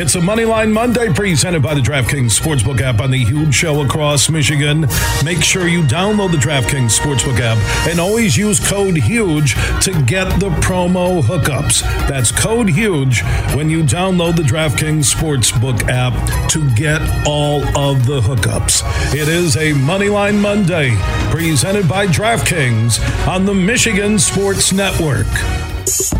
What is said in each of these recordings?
It's a Moneyline Monday presented by the DraftKings Sportsbook app on the huge show across Michigan. Make sure you download the DraftKings Sportsbook app and always use code HUGE to get the promo hookups. That's code HUGE when you download the DraftKings Sportsbook app to get all of the hookups. It is a Moneyline Monday presented by DraftKings on the Michigan Sports Network.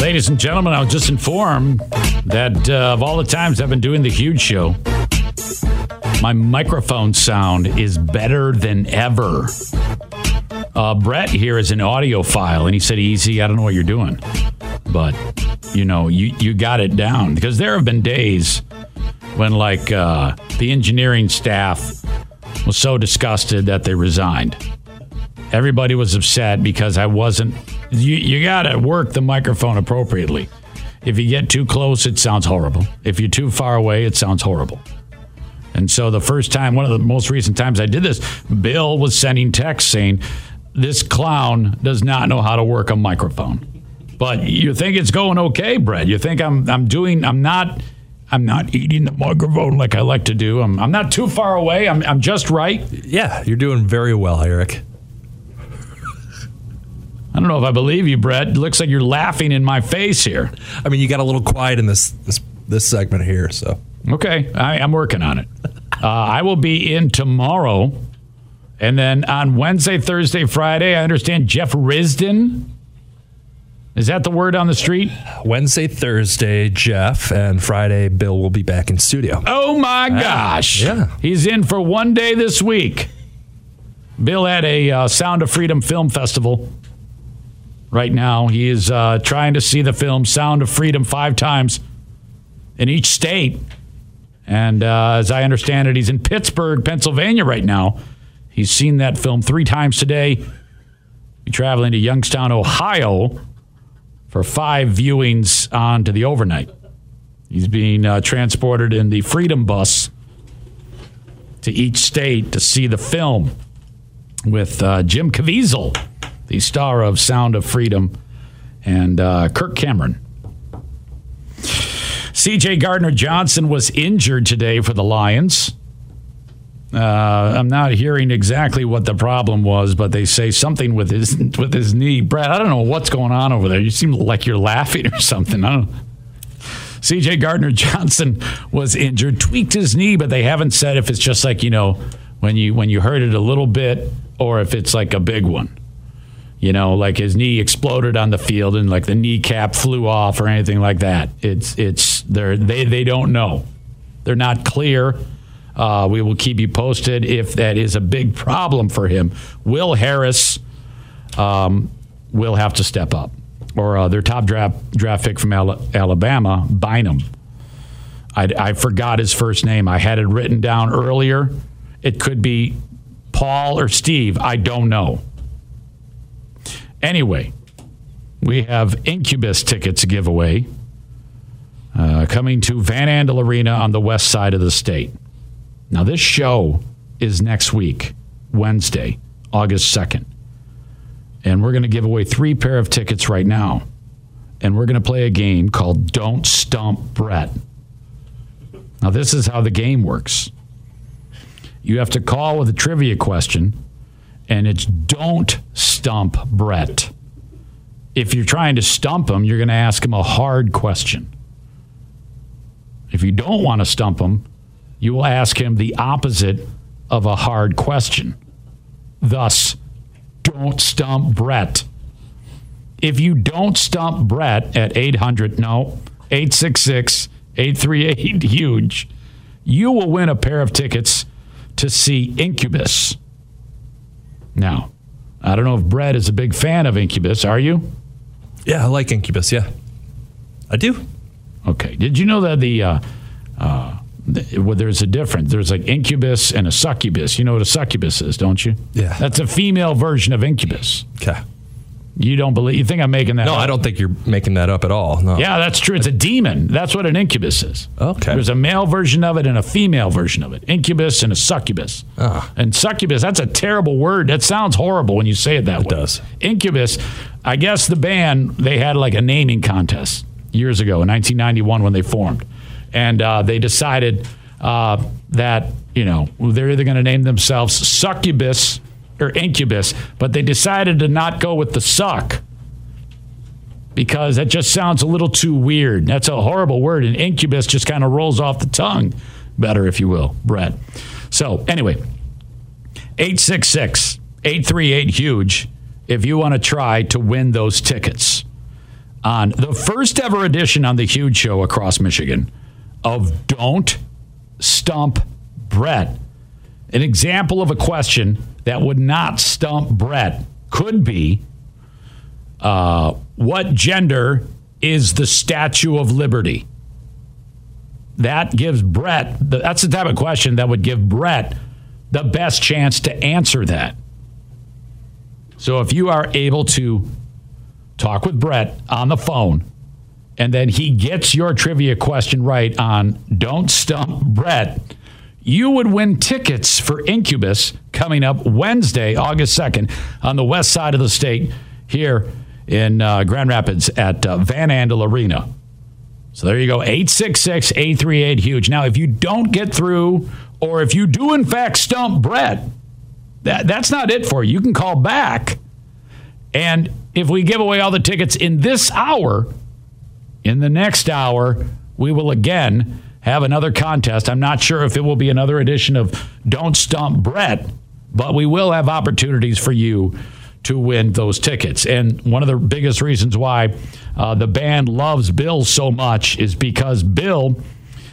Ladies and gentlemen, I was just informed that uh, of all the times I've been doing the huge show, my microphone sound is better than ever. Uh, Brett here is an audiophile, and he said, Easy, I don't know what you're doing. But, you know, you, you got it down. Because there have been days when, like, uh, the engineering staff was so disgusted that they resigned. Everybody was upset because I wasn't. You, you got to work the microphone appropriately. If you get too close, it sounds horrible. If you're too far away, it sounds horrible. And so the first time, one of the most recent times I did this, Bill was sending texts saying, This clown does not know how to work a microphone. But you think it's going okay, Brett? You think I'm I'm doing I'm not I'm not eating the microphone like I like to do. I'm I'm not too far away. I'm I'm just right. Yeah, you're doing very well, Eric. I don't know if I believe you, Brett. It looks like you're laughing in my face here. I mean, you got a little quiet in this this this segment here, so Okay, I, I'm working on it. Uh, I will be in tomorrow, and then on Wednesday, Thursday, Friday. I understand Jeff Risden. Is that the word on the street? Wednesday, Thursday, Jeff, and Friday, Bill will be back in studio. Oh my gosh! yeah. he's in for one day this week. Bill had a uh, Sound of Freedom film festival. Right now, he is uh, trying to see the film Sound of Freedom five times in each state. And uh, as I understand it, he's in Pittsburgh, Pennsylvania right now. He's seen that film three times today. He's traveling to Youngstown, Ohio for five viewings on to the overnight. He's being uh, transported in the Freedom Bus to each state to see the film with uh, Jim Caviezel, the star of Sound of Freedom, and uh, Kirk Cameron. CJ Gardner Johnson was injured today for the Lions. Uh, I'm not hearing exactly what the problem was, but they say something with his with his knee. Brad, I don't know what's going on over there. You seem like you're laughing or something. I don't. CJ Gardner Johnson was injured, tweaked his knee, but they haven't said if it's just like you know when you when you hurt it a little bit or if it's like a big one. You know, like his knee exploded on the field and like the kneecap flew off or anything like that. It's it's they're, they they don't know. They're not clear. Uh, we will keep you posted if that is a big problem for him. Will Harris um, will have to step up, or uh, their top draft draft pick from Al- Alabama, Bynum. I, I forgot his first name. I had it written down earlier. It could be Paul or Steve. I don't know. Anyway, we have Incubus tickets giveaway uh, coming to Van Andel Arena on the west side of the state. Now, this show is next week, Wednesday, August 2nd. And we're going to give away three pair of tickets right now. And we're going to play a game called Don't Stump Brett. Now, this is how the game works you have to call with a trivia question, and it's Don't Stump Brett. If you're trying to stump him, you're going to ask him a hard question. If you don't want to stump him, you will ask him the opposite of a hard question. Thus, don't stump Brett. If you don't stump Brett at 800, no, 866 838 huge. You will win a pair of tickets to see Incubus. Now, I don't know if Brett is a big fan of Incubus. Are you? Yeah, I like Incubus. Yeah, I do. Okay. Did you know that the uh, uh, well, there's a difference? There's like incubus and a succubus. You know what a succubus is, don't you? Yeah. That's a female version of incubus. Okay. You don't believe? You think I'm making that? Up. No, up? I don't think you're making that up at all. No. Yeah, that's true. It's a demon. That's what an incubus is. Okay. There's a male version of it and a female version of it. Incubus and a succubus. Ah. And succubus, that's a terrible word. That sounds horrible when you say it that It way. It does. Incubus, I guess the band, they had like a naming contest years ago in 1991 when they formed. And uh, they decided uh, that, you know, they're either going to name themselves Succubus or Incubus, but they decided to not go with the suck because that just sounds a little too weird. That's a horrible word. And incubus just kind of rolls off the tongue better, if you will, Brett. So, anyway, 866 838 Huge if you want to try to win those tickets on the first ever edition on the Huge Show across Michigan of Don't Stump Brett. An example of a question that would not stump Brett could be uh, what gender is the Statue of Liberty? That gives Brett, that's the type of question that would give Brett the best chance to answer that. So if you are able to talk with Brett on the phone and then he gets your trivia question right on Don't Stump Brett, you would win tickets for Incubus coming up Wednesday, August 2nd, on the west side of the state here in uh, Grand Rapids at uh, Van Andel Arena. So there you go, 866 838 Huge. Now, if you don't get through, or if you do in fact stump Brett, that, that's not it for you. You can call back. And if we give away all the tickets in this hour, in the next hour, we will again have another contest. I'm not sure if it will be another edition of Don't Stump Brett, but we will have opportunities for you to win those tickets. And one of the biggest reasons why uh, the band loves Bill so much is because Bill,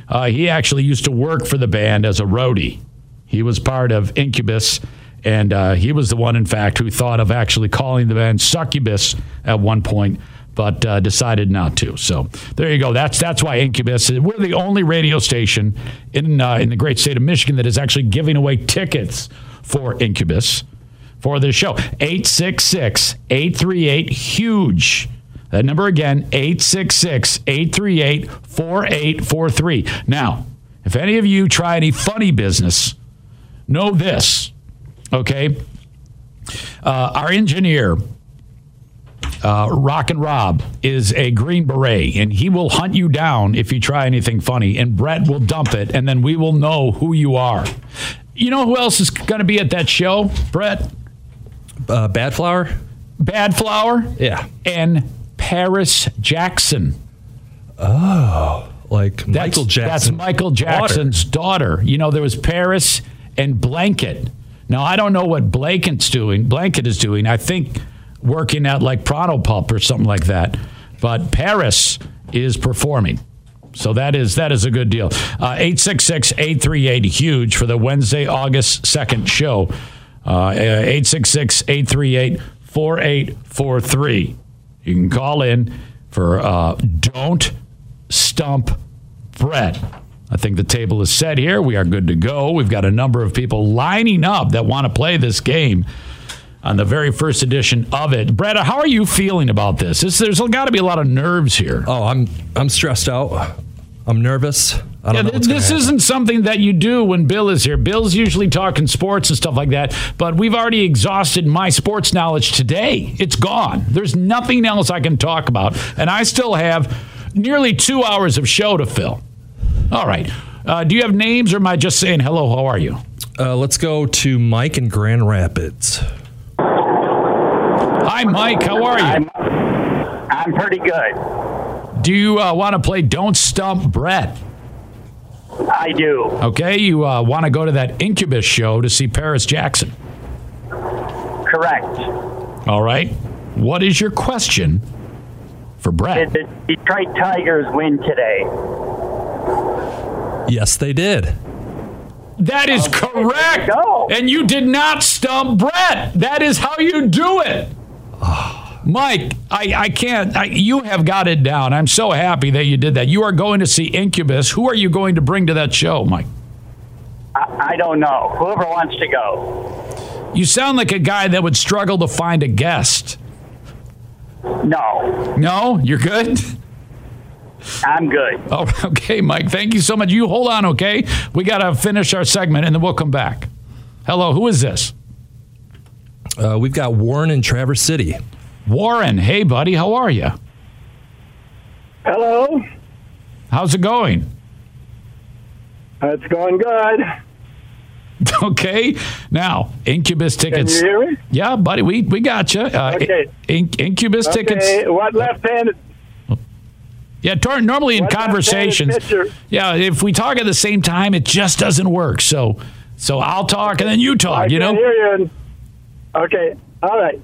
uh, he actually used to work for the band as a roadie. He was part of Incubus, and uh, he was the one, in fact, who thought of actually calling the band Succubus at one point, but uh, decided not to. So there you go. That's that's why Incubus. We're the only radio station in uh, in the great state of Michigan that is actually giving away tickets for Incubus for this show. 866 838 HUGE. That number again, 866 838 4843. Now, if any of you try any funny business, know this, okay? Uh, our engineer, uh, Rock and Rob, is a Green Beret, and he will hunt you down if you try anything funny, and Brett will dump it, and then we will know who you are. You know who else is going to be at that show, Brett? Uh, Badflower? Bad Flower Yeah. and Paris Jackson. Oh, like That's, Michael Jackson. That's Michael Jackson's daughter. You know, there was Paris and Blanket. Now I don't know what Blanket's doing. Blanket is doing. I think working at like Pronto Pup or something like that. But Paris is performing. So that is that is a good deal. Uh, 866-838 huge for the Wednesday, August 2nd show. Uh, 866-838-4843. You can call in for uh, Don't Stump Brett. I think the table is set here. We are good to go. We've got a number of people lining up that want to play this game on the very first edition of it. Brett, how are you feeling about this? This- there's got to be a lot of nerves here. Oh, I'm I'm stressed out. I'm nervous. I don't Yeah, this isn't something that you do when Bill is here. Bill's usually talking sports and stuff like that, but we've already exhausted my sports knowledge today. It's gone. There's nothing else I can talk about, and I still have nearly two hours of show to fill. All right. Uh, do you have names, or am I just saying hello? How are you? Uh, let's go to Mike in Grand Rapids. Hi, Mike. How are you? I'm I'm pretty good. Do you uh, want to play Don't Stump Brett? I do. Okay, you uh, want to go to that Incubus show to see Paris Jackson. Correct. All right. What is your question for Brett? Did the Detroit Tigers win today? Yes, they did. That is correct. go. And you did not stump Brett. That is how you do it. Mike, I, I can't. I, you have got it down. I'm so happy that you did that. You are going to see Incubus. Who are you going to bring to that show, Mike? I, I don't know. Whoever wants to go. You sound like a guy that would struggle to find a guest. No, No, you're good. I'm good. Oh, okay, Mike. Thank you so much. You hold on, okay? We got to finish our segment and then we'll come back. Hello, who is this? Uh, we've got Warren in Traverse City. Warren. Hey, buddy. How are you? Hello. How's it going? It's going good. Okay. Now, Incubus Can tickets. you hear me? Yeah, buddy. We we got you. Uh, Okay. In- Incubus tickets. Okay. What left-handed? Yeah, tor- normally in What conversations. Yeah, if we talk at the same time, it just doesn't work. So, so I'll talk and then you talk. I you can know. Hear you. Okay. All right.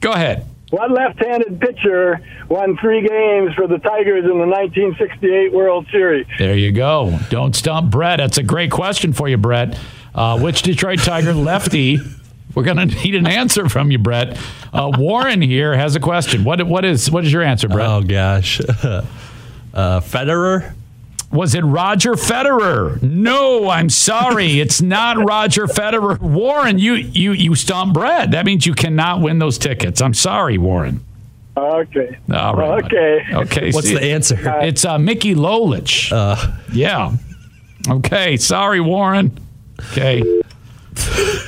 Go ahead. What left-handed pitcher won three games for the Tigers in the 1968 World Series? There you go. Don't stump Brett. That's a great question for you, Brett. Uh, which Detroit Tiger lefty? We're going to need an answer from you, Brett. Uh, Warren here has a question. What what is what is your answer, Brett? Oh gosh, uh, Federer. Was it Roger Federer? No, I'm sorry. It's not Roger Federer. Warren, you you you stomp Brett. That means you cannot win those tickets. I'm sorry, Warren. Okay. All right. Okay. Okay. What's see- the answer? It's uh, Mickey Lolich. Uh, Yeah. Okay. Sorry, Warren. Okay.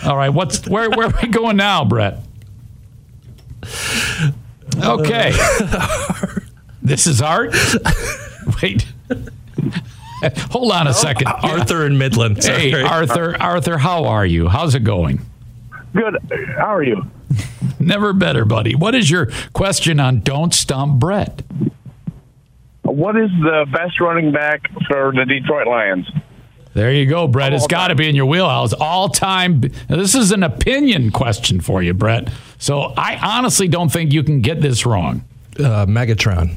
All right. What's where where are we going now, Brett? Okay. this is art. Wait. Hold on a second. Arthur in Midland. Hey, Arthur. Arthur, how are you? How's it going? Good. How are you? Never better, buddy. What is your question on Don't Stomp Brett? What is the best running back for the Detroit Lions? There you go, Brett. It's got to be in your wheelhouse. All time. This is an opinion question for you, Brett. So I honestly don't think you can get this wrong. Uh, Megatron.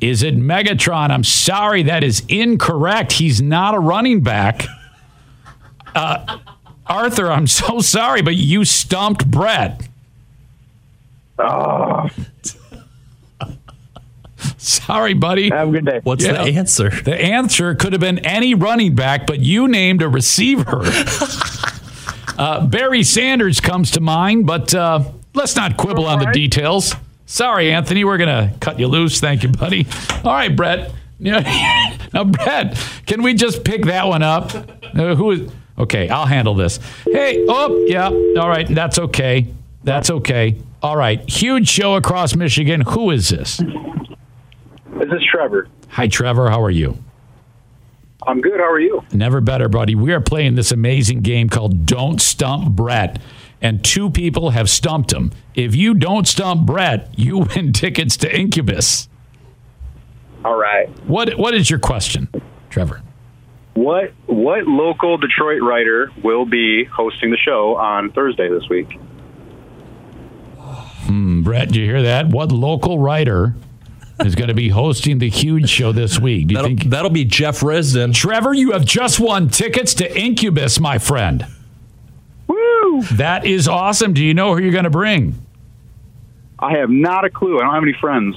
Is it Megatron? I'm sorry, that is incorrect. He's not a running back. Uh, Arthur, I'm so sorry, but you stumped Brett. Oh, Sorry, buddy. have a good day. What's Yeah. the answer? The answer could have been any running back, but you named a receiver. uh, Barry Sanders comes to mind, but uh, let's not quibble on the details. Sorry, Anthony, we're going to cut you loose. Thank you, buddy. All right, Brett. Now, Brett, can we just pick that one up? Uh, who is? Okay, I'll handle this. Hey, oh, yeah. All right, that's okay. That's okay. All right, huge show across Michigan. Who is this? This is Trevor. Hi, Trevor. How are you? I'm good. How are you? Never better, buddy. We are playing this amazing game called Don't Stump Brett, and two people have stumped him. If you don't stump Brett, you win tickets to Incubus. All right. What What is your question, Trevor? What what local Detroit writer will be hosting the show on Thursday this week? Hmm, Brett, do you hear that? What local writer is going to be hosting the huge show this week? Do you That'll, think? that'll be Jeff Risden. Trevor, you have just won tickets to Incubus, my friend. Woo! That is awesome. Do you know who you're going to bring? I have not a clue. I don't have any friends.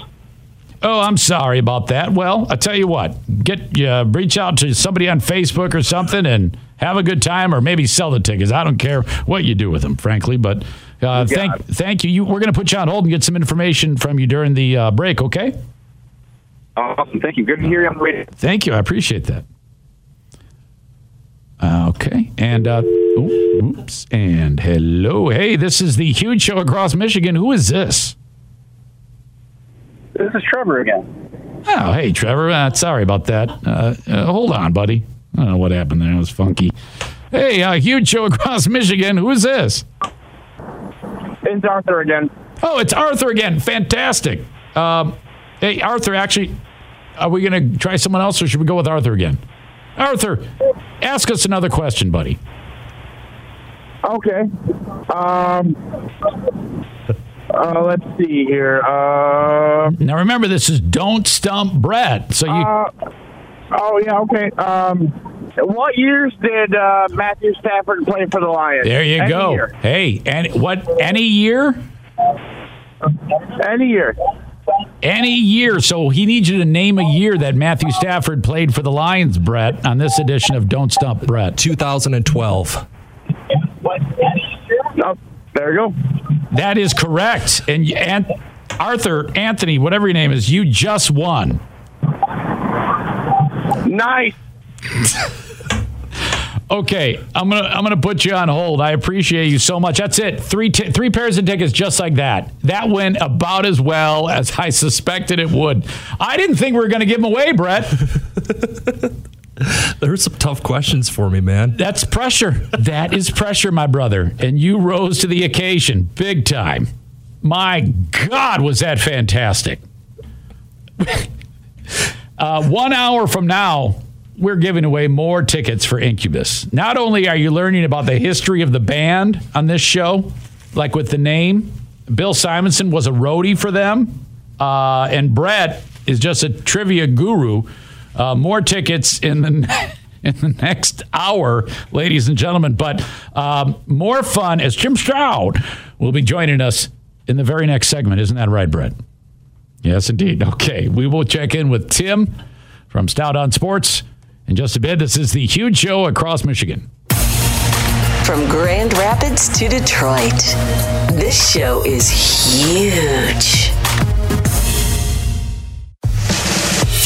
Oh, I'm sorry about that. Well, I tell you what, get uh, reach out to somebody on Facebook or something and have a good time, or maybe sell the tickets. I don't care what you do with them, frankly. But uh, thank it. thank you. you. We're going to put you on hold and get some information from you during the uh, break. Okay? Awesome. Thank you. Good to hear you on the radio. Thank you. I appreciate that. Uh, okay, and uh, oops, and hello. Hey, this is the huge show across Michigan. Who is this? This is Trevor again. Oh, hey, Trevor. Uh, sorry about that. Uh, uh, hold on, buddy. I don't know what happened there. It was funky. Hey, uh, huge show across Michigan. Who is this? It's Arthur again. Oh, it's Arthur again. Fantastic. Um, hey, Arthur, actually, are we going to try someone else or should we go with Arthur again? Arthur, ask us another question, buddy. Okay. Um. Uh, let's see here. Uh, Now, remember, this is Don't Stump Brett. So you. uh, Oh yeah, okay. Um, what years did uh, Matthew Stafford play for the Lions? There you Any go. Year. Hey, and what? Any year? Any year. Any year. So he needs you to name a year that Matthew Stafford played for the Lions, Brett, on this edition of Don't Stump Brett. 2012. Oh, there you go. That is correct. And, and Arthur, Anthony, whatever your name is, you just won. Nice. Okay, I'm gonna I'm gonna put you on hold. I appreciate you so much. That's it. Three t- three pairs of tickets just like that. That went about as well as I suspected it would. I didn't think we were gonna give them away, Brett. There were some tough questions for me, man. That's pressure. That is pressure, my brother. And you rose to the occasion big time. My God, was that fantastic. uh, one hour from now, we're giving away more tickets for Incubus. Not only are you learning about the history of the band on this show, like with the name, Bill Simonson was a roadie for them, uh, and Brett is just a trivia guru. Uh, more tickets in the in the next hour, ladies and gentlemen. But um, more fun as Tim Staudt will be joining us in the very next segment. Isn't that right, Brett? Yes, indeed. Okay, we will check in with Tim from Staudt on Sports in just a bit. This is the huge show across Michigan. From Grand Rapids to Detroit, this show is huge.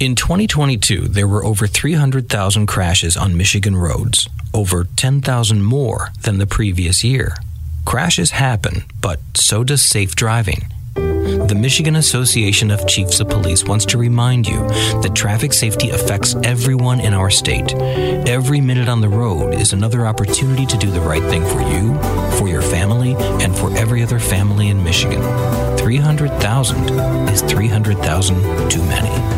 In 2022, there were over 300,000 crashes on Michigan roads, over 10,000 more than the previous year. Crashes happen, but so does safe driving. The Michigan Association of Chiefs of Police wants to remind you that traffic safety affects everyone in our state. Every minute on the road is another opportunity to do the right thing for you, for your family, and for every other family in Michigan. 300,000 is 300,000 too many.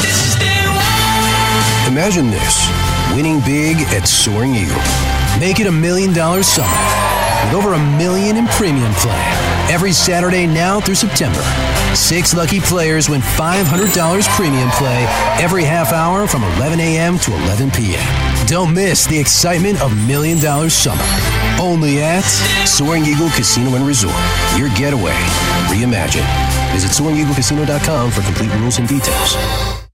Imagine this winning big at Soaring Eagle. Make it a million dollar summer with over a million in premium play every Saturday now through September. Six lucky players win $500 premium play every half hour from 11 a.m. to 11 p.m. Don't miss the excitement of Million Dollar Summer. Only at Soaring Eagle Casino and Resort. Your getaway reimagined. Visit SoaringEagleCasino.com for complete rules and details.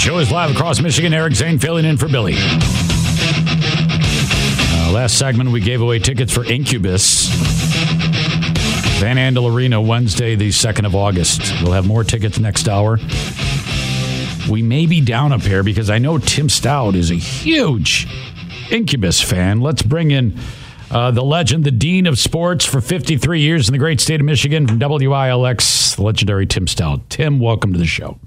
Show is live across Michigan. Eric Zane filling in for Billy. Uh, last segment, we gave away tickets for Incubus. Van Andel Arena, Wednesday, the 2nd of August. We'll have more tickets next hour. we may be down a pair because I know Tim Staudt is a huge Incubus fan. Let's bring in uh, the legend, the dean of sports for 53 years in the great state of Michigan from WILX, the legendary Tim Staudt. Tim, welcome to the show.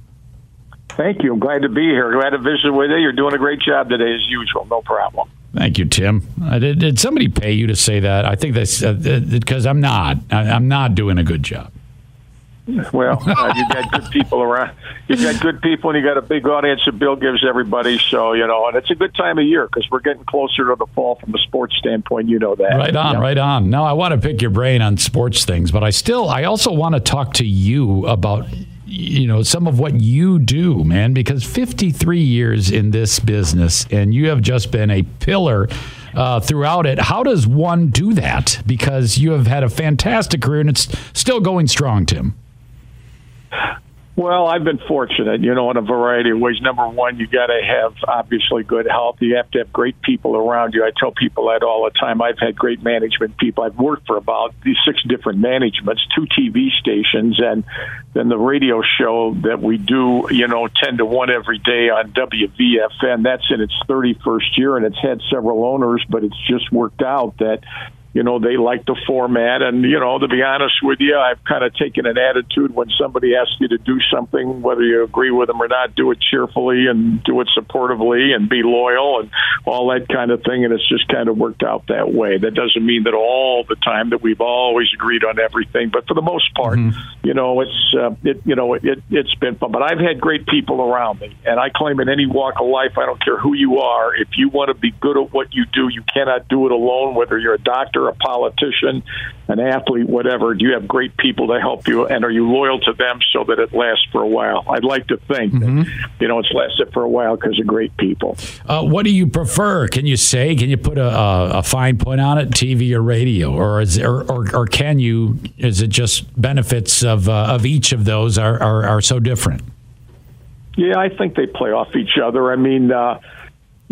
Thank you. I'm glad to be here. Glad to visit with you. You're doing a great job today, as usual. No problem. Thank you, Tim. Uh, did, did, somebody pay you to say that? I think that's because uh, I'm not. I, I'm not doing a good job. Well, uh, you got good people around. You've got good people, and you got a big audience that Bill gives everybody. So you know, and it's a good time of year because we're getting closer to the fall from a sports standpoint. You know that. Right on, yeah. right on. Now, I want to pick your brain on sports things, but I still, I also want to talk to you about you know some of what you do man because 53 years in this business and you have just been a pillar uh, throughout it how does one do that? Because you have had a fantastic career and it's still going strong tim well, I've been fortunate, you know, in a variety of ways. Number one, you got to have obviously good health. You have to have great people around you. I tell people that all the time. I've had great management people. I've worked for about these six different managements, two TV stations, and then the radio show that we do, you know, 10 to 1 every day on WVFN. That's in its 31st year, and it's had several owners, but it's just worked out that you know, they like the format. And, you know, to be honest with you, I've kind of taken an attitude when somebody asks you to do something, whether you agree with them or not, do it cheerfully and do it supportively and be loyal and all that kind of thing. And it's just kind of worked out that way. That doesn't mean that all the time that we've always agreed on everything, but for the most part, mm-hmm. you know, it's, uh, it, you know, it, it's been fun. But I've had great people around me, and I claim in any walk of life, I don't care who you are, if you want to be good at what you do, you cannot do it alone, whether you're a doctor a politician, an athlete, whatever. Do you have great people to help you, and are you loyal to them so that it lasts for a while? I'd like to think mm-hmm. that you know it's lasted for a while because of great people. Uh, what do you prefer? Can you say? Can you put a, a, a fine point on it? TV or radio, or is or, or, or can you? Is it just benefits of uh, of each of those are, are are so different? Yeah, I think they play off each other. I mean. Uh,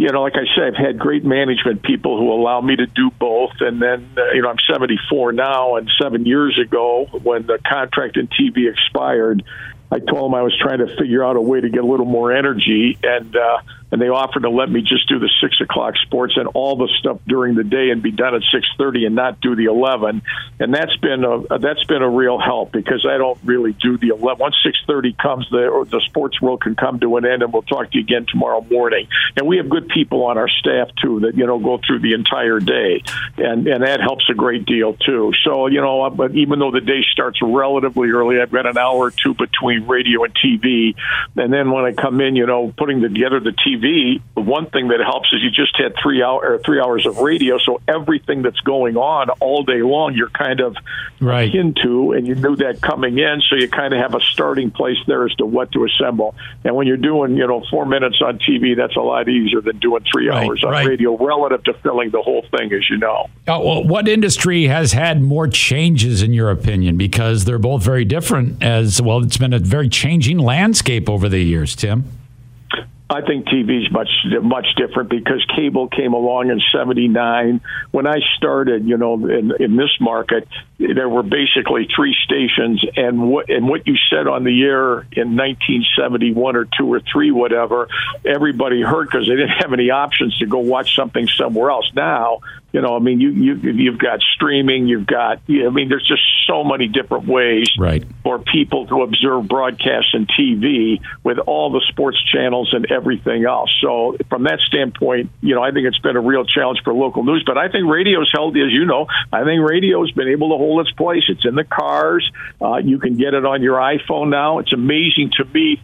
you know, like I said, I've had great management people who allow me to do both. And then, uh, you know, I'm 74 now, and seven years ago, when the contract in TV expired, I told them I was trying to figure out a way to get a little more energy, and uh, and they offered to let me just do the six o'clock sports and all the stuff during the day and be done at six thirty and not do the eleven. And that's been a that's been a real help because I don't really do the eleven. Once six thirty comes, the the sports world can come to an end, and we'll talk to you again tomorrow morning. And we have good people on our staff too that you know go through the entire day, and and that helps a great deal too. So you know, uh, but even though the day starts relatively early, I've got an hour or two between radio and TV, and then when I come in, you know, putting together the TV TV, one thing that helps is you just had three hour three hours of radio, so everything that's going on all day long, you're kind of right into, and you knew that coming in, so you kind of have a starting place there as to what to assemble. And when you're doing, you know, four minutes on TV, that's a lot easier than doing three right, hours on right. radio, relative to filling the whole thing, as you know. Uh, well, what industry has had more changes, in your opinion? Because they're both very different. As well, it's been a very changing landscape over the years, Tim. I think TV is much much different because cable came along in '79. When I started, you know, in, in this market, there were basically three stations, and what and what you said on the air in 1971 or two or three, whatever, everybody heard because they didn't have any options to go watch something somewhere else. Now you know, I mean, you, you you've got streaming, you've got, I mean, there's just so many different ways right. for people to observe broadcasts and TV with all the sports channels and everything else. So, from that standpoint, you know, I think it's been a real challenge for local news. But I think radio's held, as you know, I think radio's been able to hold its place. It's in the cars. Uh, you can get it on your iPhone now. It's amazing to me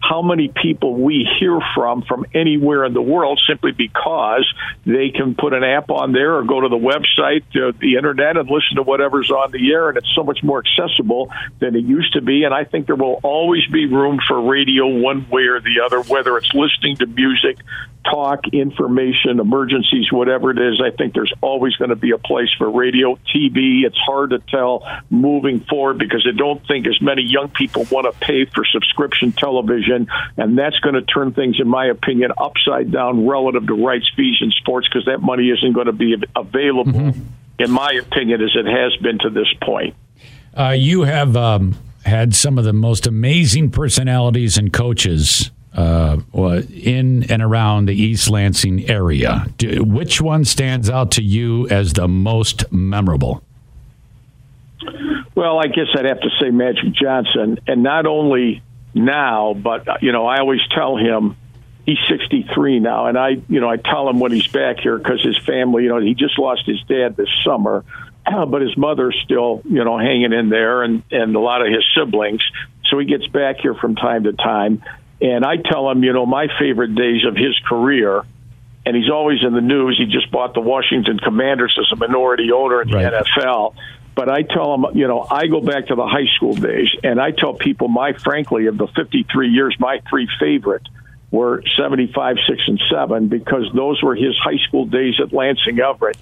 how many people we hear from from anywhere in the world simply because they can put an app on there or go to the website, uh, the internet, and listen to whatever's on the air. And it's so much more accessible than it used to be. And I think there will always be room for radio one way or the other, whether it's listening to music, talk, information, emergencies, whatever it is, I think there's always going to be a place for radio, TV. It's hard to tell moving forward because I don't think as many young people want to pay for subscription television, and that's going to turn things, in my opinion, upside down relative to rights fees in sports because that money isn't going to be available, mm-hmm. in my opinion, as it has been to this point. Uh, you have um, had some of the most amazing personalities and coaches uh, in and around the East Lansing area. Do, which one stands out to you as the most memorable? Well, I guess I'd have to say Magic Johnson, and not only now, but you know, I always tell him he's 63 now, and I, you know, I tell him when he's back here because his family, you know, he just lost his dad this summer, but his mother's still, you know, hanging in there, and and a lot of his siblings. So he gets back here from time to time, and I tell him, you know, my favorite days of his career. And he's always in the news. He just bought the Washington Commanders as a minority owner in the right. NFL but I tell them, you know, I go back to the high school days, and I tell people, my frankly, of the 53 years, my three favorite were 75, 6, and 7 because those were his high school days at Lansing Everett.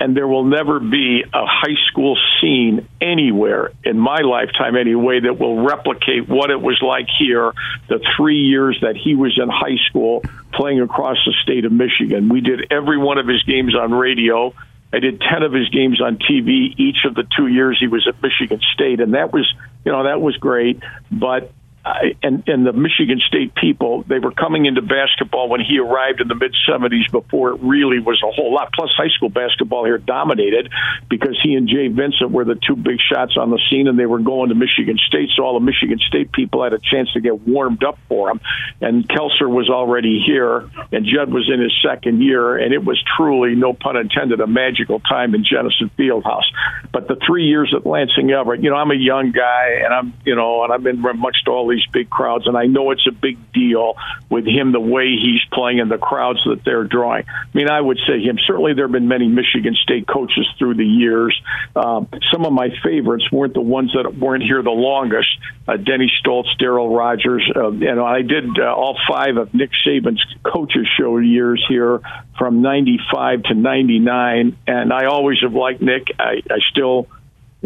And there will never be a high school scene anywhere in my lifetime, anyway, that will replicate what it was like here the three years that he was in high school playing across the state of Michigan. We did every one of his games on radio. I did 10 of his games on TV each of the two years he was at Michigan State. And that was, you know, that was great. But I, and and the Michigan State people they were coming into basketball when he arrived in the mid 70s before it really was a whole lot. Plus high school basketball here dominated because he and Jay Vincent were the two big shots on the scene and they were going to Michigan State so all the Michigan State people had a chance to get warmed up for him. And Kelser was already here and Jud was in his second year and it was truly no pun intended a magical time in Jenison Fieldhouse. But the 3 years at Lansing Everett you know I'm a young guy and I'm you know and I've been much to all these big crowds, and I know it's a big deal with him the way he's playing and the crowds that they're drawing. I mean, I would say him. Certainly, there have been many Michigan State coaches through the years. Um, some of my favorites weren't the ones that weren't here the longest. Uh, Denny Stolz, Darryl Rogers. Uh, you know, I did uh, all five of Nick Saban's coaches show years here from '95 to '99, and I always have liked Nick. I, I still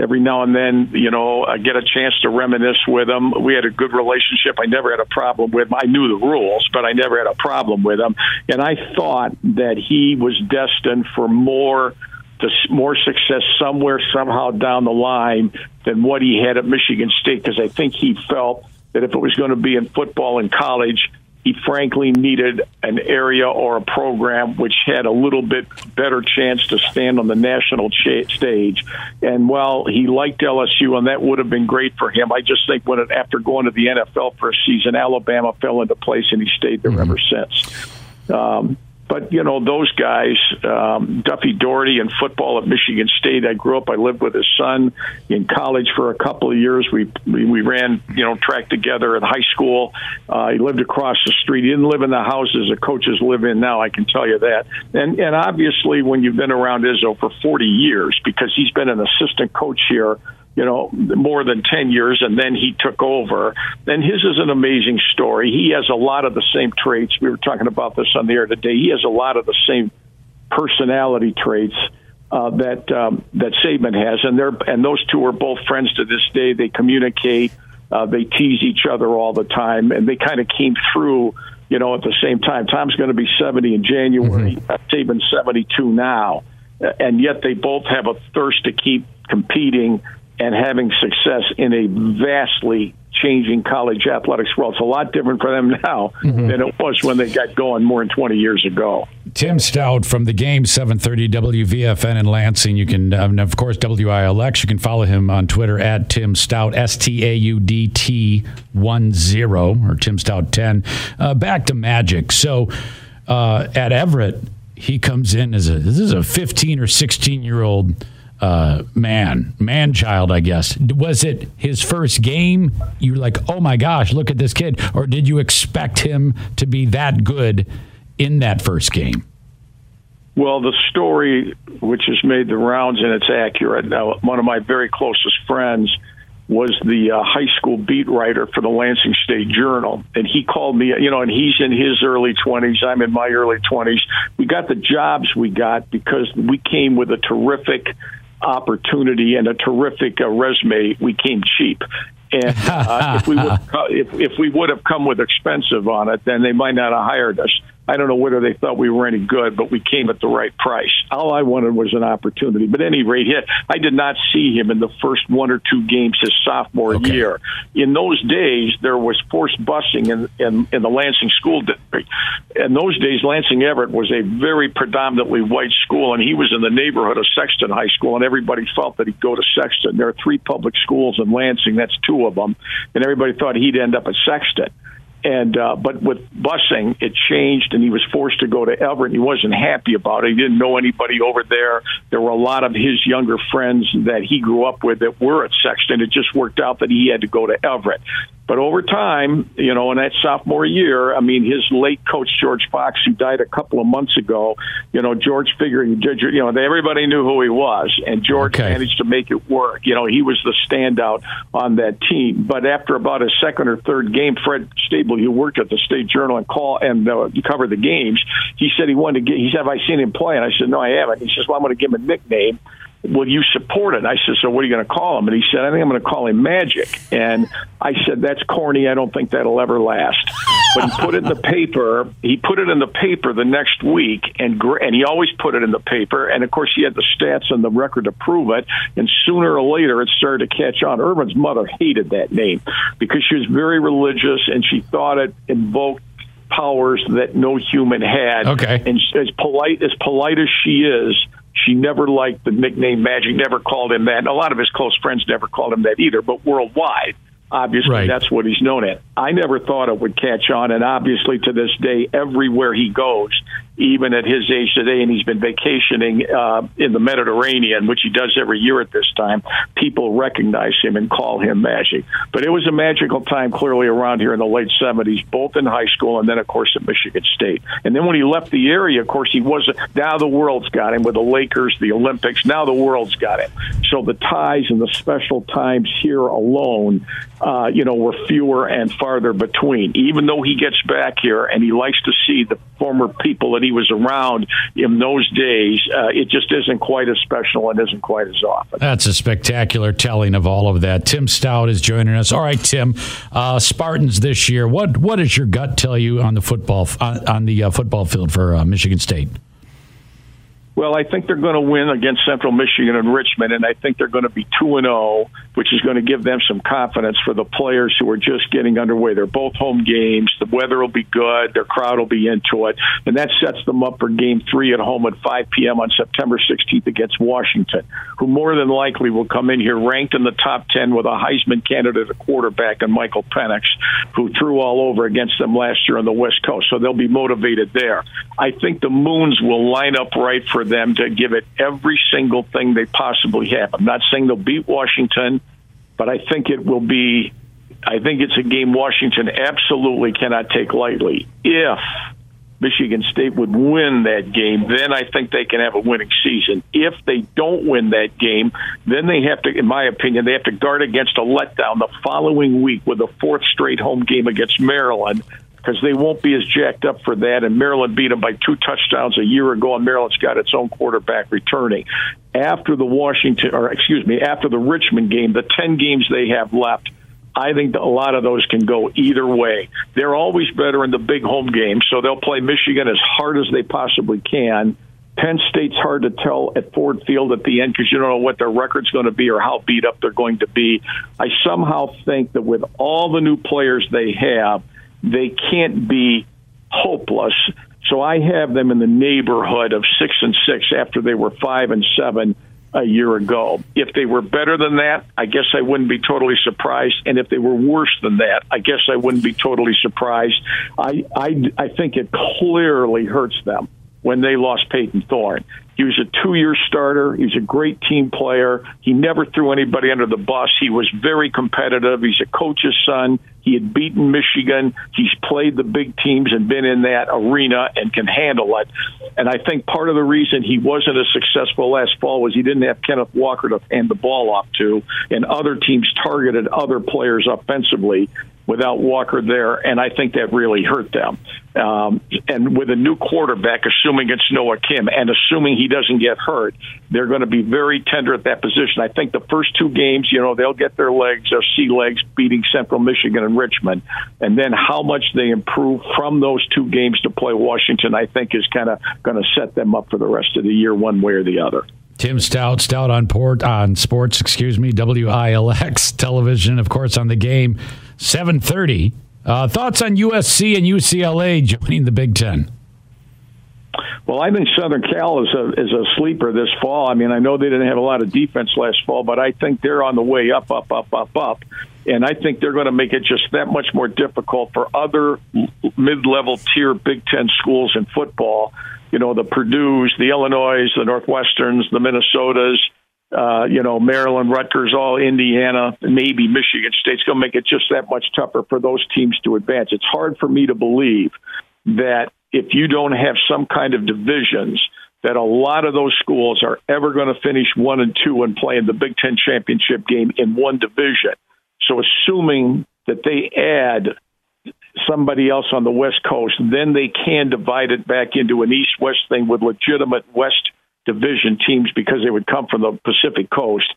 every now and then, you know, I get a chance to reminisce with him. We had a good relationship. I never had a problem with him. I knew the rules, but I never had a problem with him. And I thought that he was destined for more to more success somewhere somehow down the line than what he had at Michigan State because I think he felt that if it was going to be in football in college, he frankly needed an area or a program which had a little bit better chance to stand on the national cha- stage. And while he liked LSU, and that would have been great for him, I just think when it, after going to the NFL for a season, Alabama fell into place and he stayed there mm-hmm. ever since. Um, but you know those guys, um, Duffy Daugherty in football at Michigan State. I grew up. I lived with his son in college for a couple of years. We we, we ran you know track together in high school. Uh, he lived across the street. He didn't live in the houses the coaches live in now. I can tell you that. And and obviously when you've been around Izzo for 40 years, because he's been an assistant coach here you know, more than 10 years, and then he took over. And his is an amazing story. He has a lot of the same traits. We were talking about this on the air today. He has a lot of the same personality traits. Uh, that um, that Saban has, and they're and those two are both friends to this day. They communicate, uh, they tease each other all the time, and they kind of came through, you know, at the same time. Tom's going to be seventy in January. Mm-hmm. Saban's seventy two now, and yet they both have a thirst to keep competing and having success in a vastly changing college athletics world. It's a lot different for them now mm-hmm. than it was when they got going more than 20 years ago. Tim Staudt from the game 730 WVFN in Lansing. You can, um, of course, WILX. You can follow him on Twitter at Tim Staudt, S T A U D T 10 or Tim Staudt 10. Uh, back to Magic. So uh, at Everett, he comes in as a this is a 15 or 16 year old uh, man, man child, I guess. Was it his first game? You're like, oh my gosh, look at this kid, or did you expect him to be that good in that first game? Well, the story, which has made the rounds and it's accurate. Now, one of my very closest friends was the uh, high school beat writer for the Lansing State Journal, and he called me. You know, and he's in his early twenties. I'm in my early twenties. We got the jobs we got because we came with a terrific opportunity and a terrific uh, resume, we came cheap. And uh, if we would if, if we would have come with expensive on it, then they might not have hired us. I don't know whether they thought we were any good, but we came at the right price. All I wanted was an opportunity. But at any rate, I did not see him in the first one or two games his sophomore okay. year. In those days, there was forced busing in, in, in the Lansing school district. In those days, Lansing Everett was a very predominantly white school, and he was in the neighborhood of Sexton High School, and everybody felt that he'd go to Sexton. There are three public schools in Lansing, that's two of them, and everybody thought he'd end up at Sexton and uh, but with busing, it changed, and he was forced to go to Everett. He wasn't happy about it. He didn't know anybody over there. There were a lot of his younger friends that he grew up with that were at Sexton. It just worked out that he had to go to Everett. But over time, you know, in that sophomore year, I mean, his late coach George Fox, who died a couple of months ago, you know, George figured, you know, everybody knew who he was, and George okay. managed to make it work. You know, he was the standout on that team. But after about his second or third game, Fred Stabley, who worked at the State Journal and call and uh, covered the games, he said he wanted to get. He said, "Have I seen him play?" And I said, "No, I haven't." He says, "Well, I'm going to give him a nickname." Will you support it? I said, so what are you going to call him? And he said, I think I'm going to call him Magic. And I said, that's corny. I don't think that'll ever last. But he put it in the paper. He put it in the paper the next week, and and he always put it in the paper. And of course, he had the stats and the record to prove it. And sooner or later, it started to catch on. Earvin's mother hated that name because she was very religious, and she thought it invoked powers that no human had. Okay. And as polite as polite as she is, she never liked the nickname Magic, never called him that. And a lot of his close friends never called him that either, but worldwide, obviously right. that's what he's known at. I never thought it would catch on, and obviously to this day, everywhere he goes, even at his age today, and he's been vacationing uh, in the Mediterranean, which he does every year at this time. People recognize him and call him Magic. But it was a magical time, clearly around here in the late '70s, both in high school and then, of course, at Michigan State. And then when he left the area, of course, he wasn't. Now the world's got him with the Lakers, the Olympics. Now the world's got him. So the ties and the special times here alone, uh, you know, were fewer and farther between. Even though he gets back here and he likes to see the former people that he was around in those days, uh, it just isn't quite as special and isn't quite as often. That's a spectacular telling of all of that. Tim Staudt is joining us. All right, Tim, uh, Spartans this year. What what does your gut tell you on the football on, on the uh, football field for uh, Michigan State? Well, I think they're going to win against Central Michigan and Richmond, and I think they're going to be 2 and 0, which is going to give them some confidence for the players who are just getting underway. They're both home games. The weather will be good. Their crowd will be into it. And that sets them up for game three at home at 5 p.m. on September 16th against Washington, who more than likely will come in here ranked in the top 10 with a Heisman candidate, a quarterback, and Michael Penix, who threw all over against them last year on the West Coast. So they'll be motivated there. I think the Moons will line up right for them to give it every single thing they possibly have. I'm not saying they'll beat Washington, but I think it will be. I think it's a game Washington absolutely cannot take lightly. If Michigan State would win that game, then I think they can have a winning season. If they don't win that game, then they have to, in my opinion, they have to guard against a letdown the following week with a fourth straight home game against Maryland because they won't be as jacked up for that. And Maryland beat them by two touchdowns a year ago, and Maryland's got its own quarterback returning. After the Washington, or excuse me, after the Richmond game, the 10 games they have left, I think a lot of those can go either way. They're always better in the big home games, so they'll play Michigan as hard as they possibly can. Penn State's hard to tell at Ford Field at the end because you don't know what their record's going to be or how beat up they're going to be. I somehow think that with all the new players they have, they can't be hopeless. So I have them in the neighborhood of six and six after they were five and seven a year ago. If they were better than that, I guess I wouldn't be totally surprised. And if they were worse than that, I guess I wouldn't be totally surprised. I I, I think it clearly hurts them when they lost Payton Thorne. He was a two year starter. He was a great team player. He never threw anybody under the bus. He was very competitive. He's a coach's son. He had beaten Michigan. He's played the big teams and been in that arena and can handle it. And I think part of the reason he wasn't as successful last fall was he didn't have Kenneth Walker to hand the ball off to, and other teams targeted other players offensively. Without Walker there, and I think that really hurt them. Um, and with a new quarterback, assuming it's Noah Kim, and assuming he doesn't get hurt, they're going to be very tender at that position. I think the first two games, you know, they'll get their legs, their sea legs, beating Central Michigan and Richmond, and then how much they improve from those two games to play Washington, I think, is kind of going to set them up for the rest of the year, one way or the other. Tim Staudt, Stout on port on sports, excuse me, WILX television, of course, on the game, seven thirty. Uh, thoughts on USC and UCLA joining the Big Ten? Well, I think Southern Cal is a is a sleeper this fall. I mean, I know they didn't have a lot of defense last fall, but I think they're on the way up, up, up, up, up, and I think they're going to make it just that much more difficult for other mid level tier Big Ten schools in football. You know, the Purdue's, the Illinois, the Northwesterns, the Minnesotas. Uh, you know, Maryland, Rutgers, all Indiana, maybe Michigan State's going to make it just that much tougher for those teams to advance. It's hard for me to believe that if you don't have some kind of divisions, that a lot of those schools are ever going to finish one and two and play in the Big Ten championship game in one division. So, assuming that they add somebody else on the West Coast, then they can divide it back into an East West thing with legitimate West Division teams because they would come from the Pacific Coast.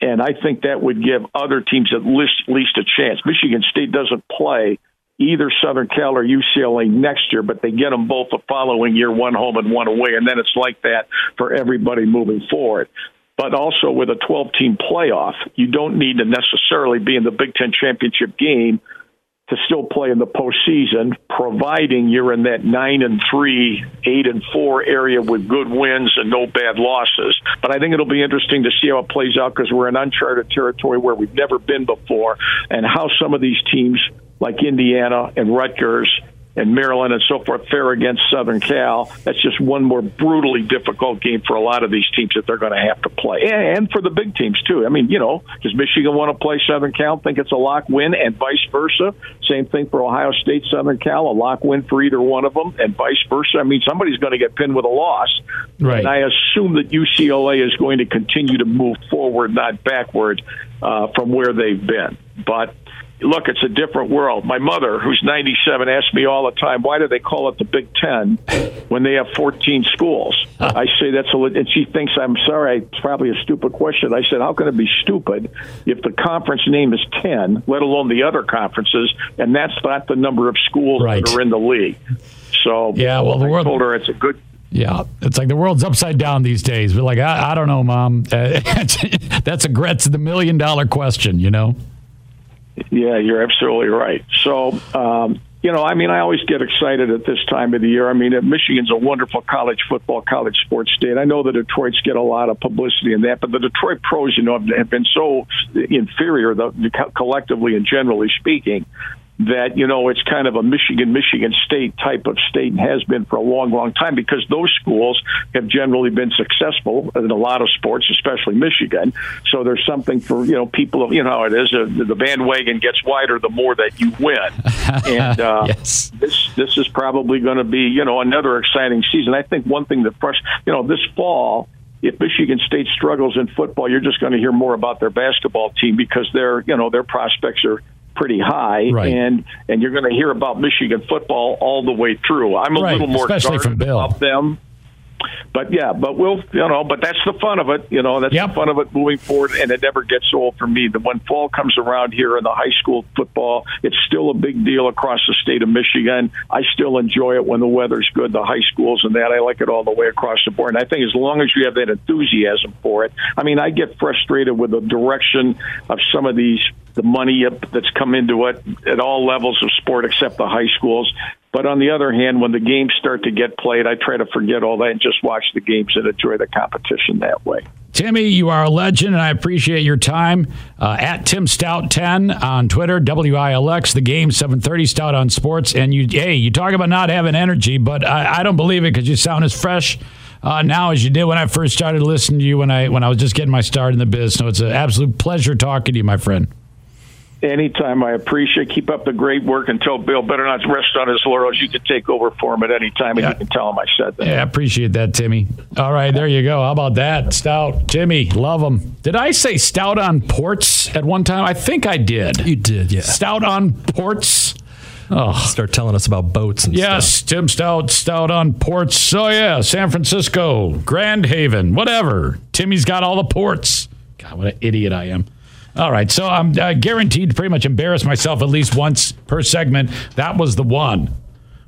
And I think that would give other teams at least, at least a chance. Michigan State doesn't play either Southern Cal or UCLA next year, but they get them both the following year, one home and one away, and then it's like that for everybody moving forward. But also with a 12 team playoff, you don't need to necessarily be in the Big Ten championship game to still play in the postseason, providing you're in that nine and three, eight and four area with good wins and no bad losses. But I think it'll be interesting to see how it plays out because we're in uncharted territory where we've never been before, and how some of these teams like Indiana and Rutgers and Maryland and so forth fare against Southern Cal. That's just one more brutally difficult game for a lot of these teams that they're going to have to play, and for the big teams too. I mean, you know, does Michigan want to play Southern Cal? Think it's a lock win, and vice versa. Same thing for Ohio State, Southern Cal, a lock win for either one of them, and vice versa. I mean, somebody's going to get pinned with a loss, right? And I assume that UCLA is going to continue to move forward, not backward, uh, from where they've been, but look, it's a different world. My mother, who's 97, asks me all the time, why do they call it the Big Ten when they have 14 schools? I say that's a, and she thinks I'm sorry. It's probably a stupid question. I said, how can it be stupid if the conference name is 10, let alone the other conferences, and that's not the number of schools right. that are in the league. So yeah, well, the I world told her it's a good yeah, it's like the world's upside down these days. We're like, I, I don't know, mom. Uh, that's a that's the million dollar question, you know. Yeah, you're absolutely right. So, um, you know, I mean, I always get excited at this time of the year. I mean, Michigan's a wonderful college football, college sports state. I know the Detroits get a lot of publicity in that, but the Detroit pros, you know, have been so inferior, collectively and generally speaking, that you know it's kind of a Michigan Michigan State type of state and has been for a long long time because those schools have generally been successful in a lot of sports especially Michigan. So there's something for you know people you know how it is uh, the bandwagon gets wider the more that you win. And uh, yes. this this is probably going to be you know another exciting season. I think one thing that first you know this fall if Michigan State struggles in football, you're just going to hear more about their basketball team because their you know their prospects are pretty high, right. and and you're going to hear about Michigan football all the way through. I'm a right. little more especially from Bill. about them. But yeah, but we'll you know, but that's the fun of it. You know, that's yep. the fun of it moving forward, and it never gets old for me. That when fall comes around here in the high school football, it's still a big deal across the state of Michigan. I still enjoy it when the weather's good, the high schools and that. I like it all the way across the board. And I think as long as you have that enthusiasm for it, I mean, I get frustrated with the direction of some of these the money that's come into it at all levels of sport except the high schools. But on the other hand, when the games start to get played, I try to forget all that and just watch the games and enjoy the competition that way. Timmy, you are a legend, and I appreciate your time. Uh, at Tim Staudt 10 on Twitter, WILX, the game 730 Staudt on Sports. And you, hey, you talk about not having energy, but I, I don't believe it because you sound as fresh uh, now as you did when I first started listening to you when I when I was just getting my start in the biz. So it's an absolute pleasure talking to you, my friend. Anytime. I appreciate. Keep up the great work. And tell Bill better not rest on his laurels. You can take over for him at any time, and Yeah. you can tell him I said that. Yeah, I appreciate that, Timmy. All right, there you go. How about that? Staudt. Timmy, love him. Did I say Staudt on ports at one time? I think I did. You did, yeah. Staudt on ports. Oh, Start telling us about boats and yes, stuff. Tim Staudt, Staudt on ports. Oh, yeah, San Francisco, Grand Haven, whatever. Timmy's got all the ports. God, what an idiot I am. All right, so I'm uh, guaranteed to pretty much embarrass myself at least once per segment. That was the one.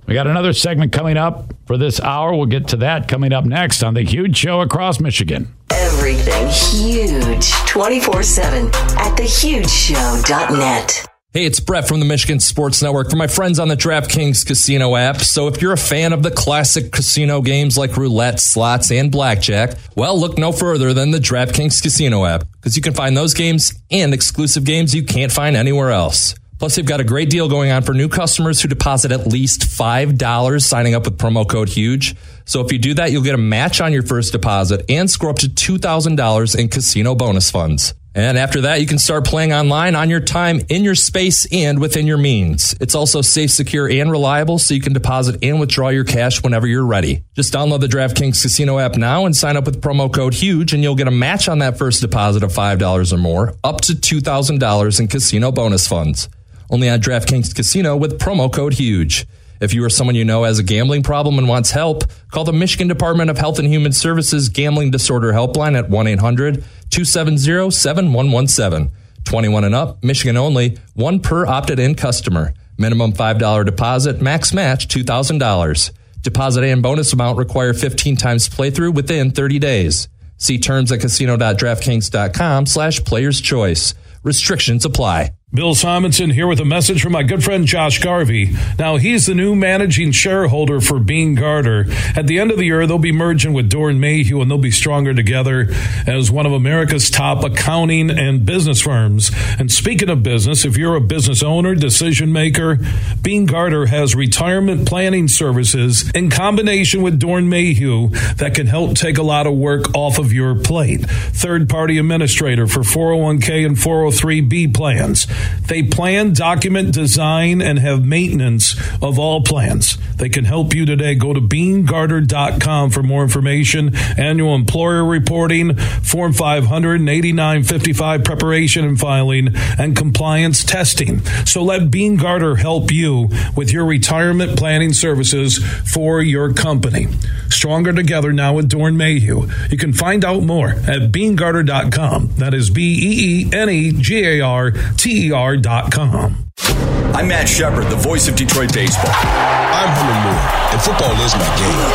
We got another segment coming up for this hour. We'll get to that coming up next on the huge show across Michigan. Everything huge 24 7 at thehugeshow.net. Hey, it's Brett from the Michigan Sports Network for my friends on the DraftKings Casino app. So if you're a fan of the classic casino games like roulette, slots, and blackjack, well, look no further than the DraftKings Casino app because you can find those games and exclusive games you can't find anywhere else. Plus, they've got a great deal going on for new customers who deposit at least $5 signing up with promo code HUGE. So if you do that, you'll get a match on your first deposit and score up to $2,000 in casino bonus funds. And after that, you can start playing online on your time, in your space, and within your means. It's also safe, secure, and reliable, so you can deposit and withdraw your cash whenever you're ready. Just download the DraftKings Casino app now and sign up with promo code HUGE, and you'll get a match on that first deposit of $5 or more, up to $2,000 in casino bonus funds. Only on DraftKings Casino with promo code HUGE. If you or someone you know has a gambling problem and wants help, call the Michigan Department of Health and Human Services Gambling Disorder Helpline at 1 800 270 7117. 21 and up, Michigan only, one per opted in customer. Minimum $5 deposit, max match $2,000. Deposit and bonus amount require 15 times playthrough within 30 days. See terms at casino.draftkings.com slash players choice. Restrictions apply. Bill Simonson here with a message from my good friend Josh Garvey. Now, he's the new managing shareholder for Beene Garter. At the end of the year, they'll be merging with Doeren Mayhew and they'll be stronger together as one of America's top accounting and business firms. And speaking of business, if you're a business owner, decision maker, Beene Garter has retirement planning services in combination with Doeren Mayhew that can help take a lot of work off of your plate. Third party administrator for 401k and 403b plans. They plan, document, design, and have maintenance of all plans. They can help you today. Go to beenegarter.com for more information. Annual employer reporting, Form 500 and 8955 preparation and filing, and compliance testing. So let Beene Garter help you with your retirement planning services for your company. Stronger together now with Doeren Mayhew. You can find out more at beenegarter.com. That is B E E N E G A R T E R.com. I'm Matt Shepard, the voice of Detroit baseball. I'm Herman Moore, and football is my game.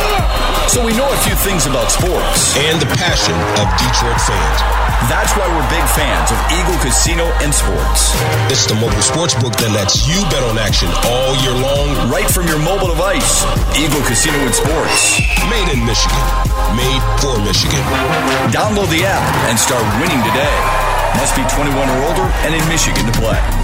So we know a few things about sports. And the passion of Detroit fans. That's why we're big fans of Eagle Casino and Sports. It's the mobile sports book that lets you bet on action all year long. Right from your mobile device. Eagle Casino and Sports. Made in Michigan. Made for Michigan. Download the app and start winning today. Must be 21 or older and in Michigan to play.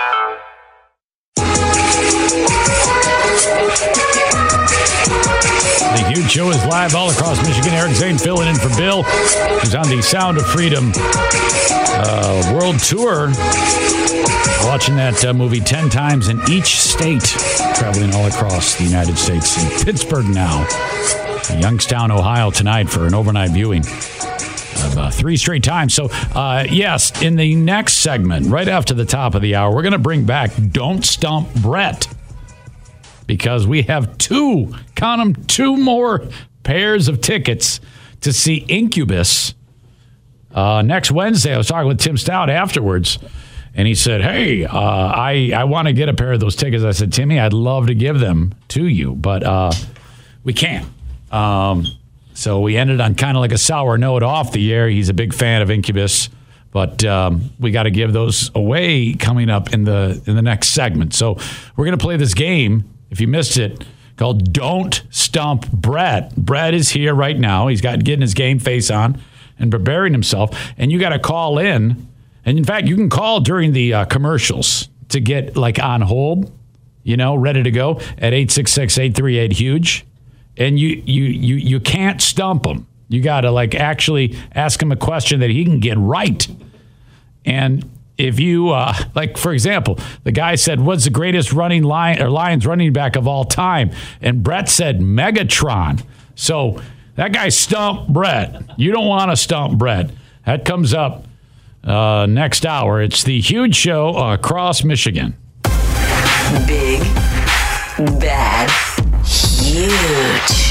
Show is live all across Michigan. Eric Zane filling in for Bill, who's on the Sound of Freedom uh, World Tour. Watching that uh, movie 10 times in each state, traveling all across the United States. In Pittsburgh now, Youngstown, Ohio tonight for an overnight viewing of uh, three straight times. So, uh, yes, in the next segment, right after the top of the hour, we're going to bring back Don't Stump Brett because we have two, count them, two more pairs of tickets to see Incubus uh, next Wednesday. I was talking with Tim Staudt afterwards, and he said, "Hey, uh, I I want to get a pair of those tickets." I said, "Timmy, I'd love to give them to you, but uh, we can't." Um, so we ended on kind of like a sour note off the air. He's a big fan of Incubus, but um, we got to give those away coming up in the in the next segment. So we're to play this game. If you missed it, called Don't Stump Brett. Brett is here right now. He's got getting his game face on and preparing himself. And you got to call in. And in fact, you can call during the uh, commercials to get like on hold, you know, ready to go at 866 838 huge. And you, you, you, you can't stump him. You got to like actually ask him a question that he can get right. And if you uh, like, for example, the guy said, "What's the greatest running lion or Lions running back of all time?" And Brett said, "Megatron." So that guy stumped Brett. You don't want to stump Brett. That comes up uh, next hour. It's the huge show across Michigan. Big, bad, huge.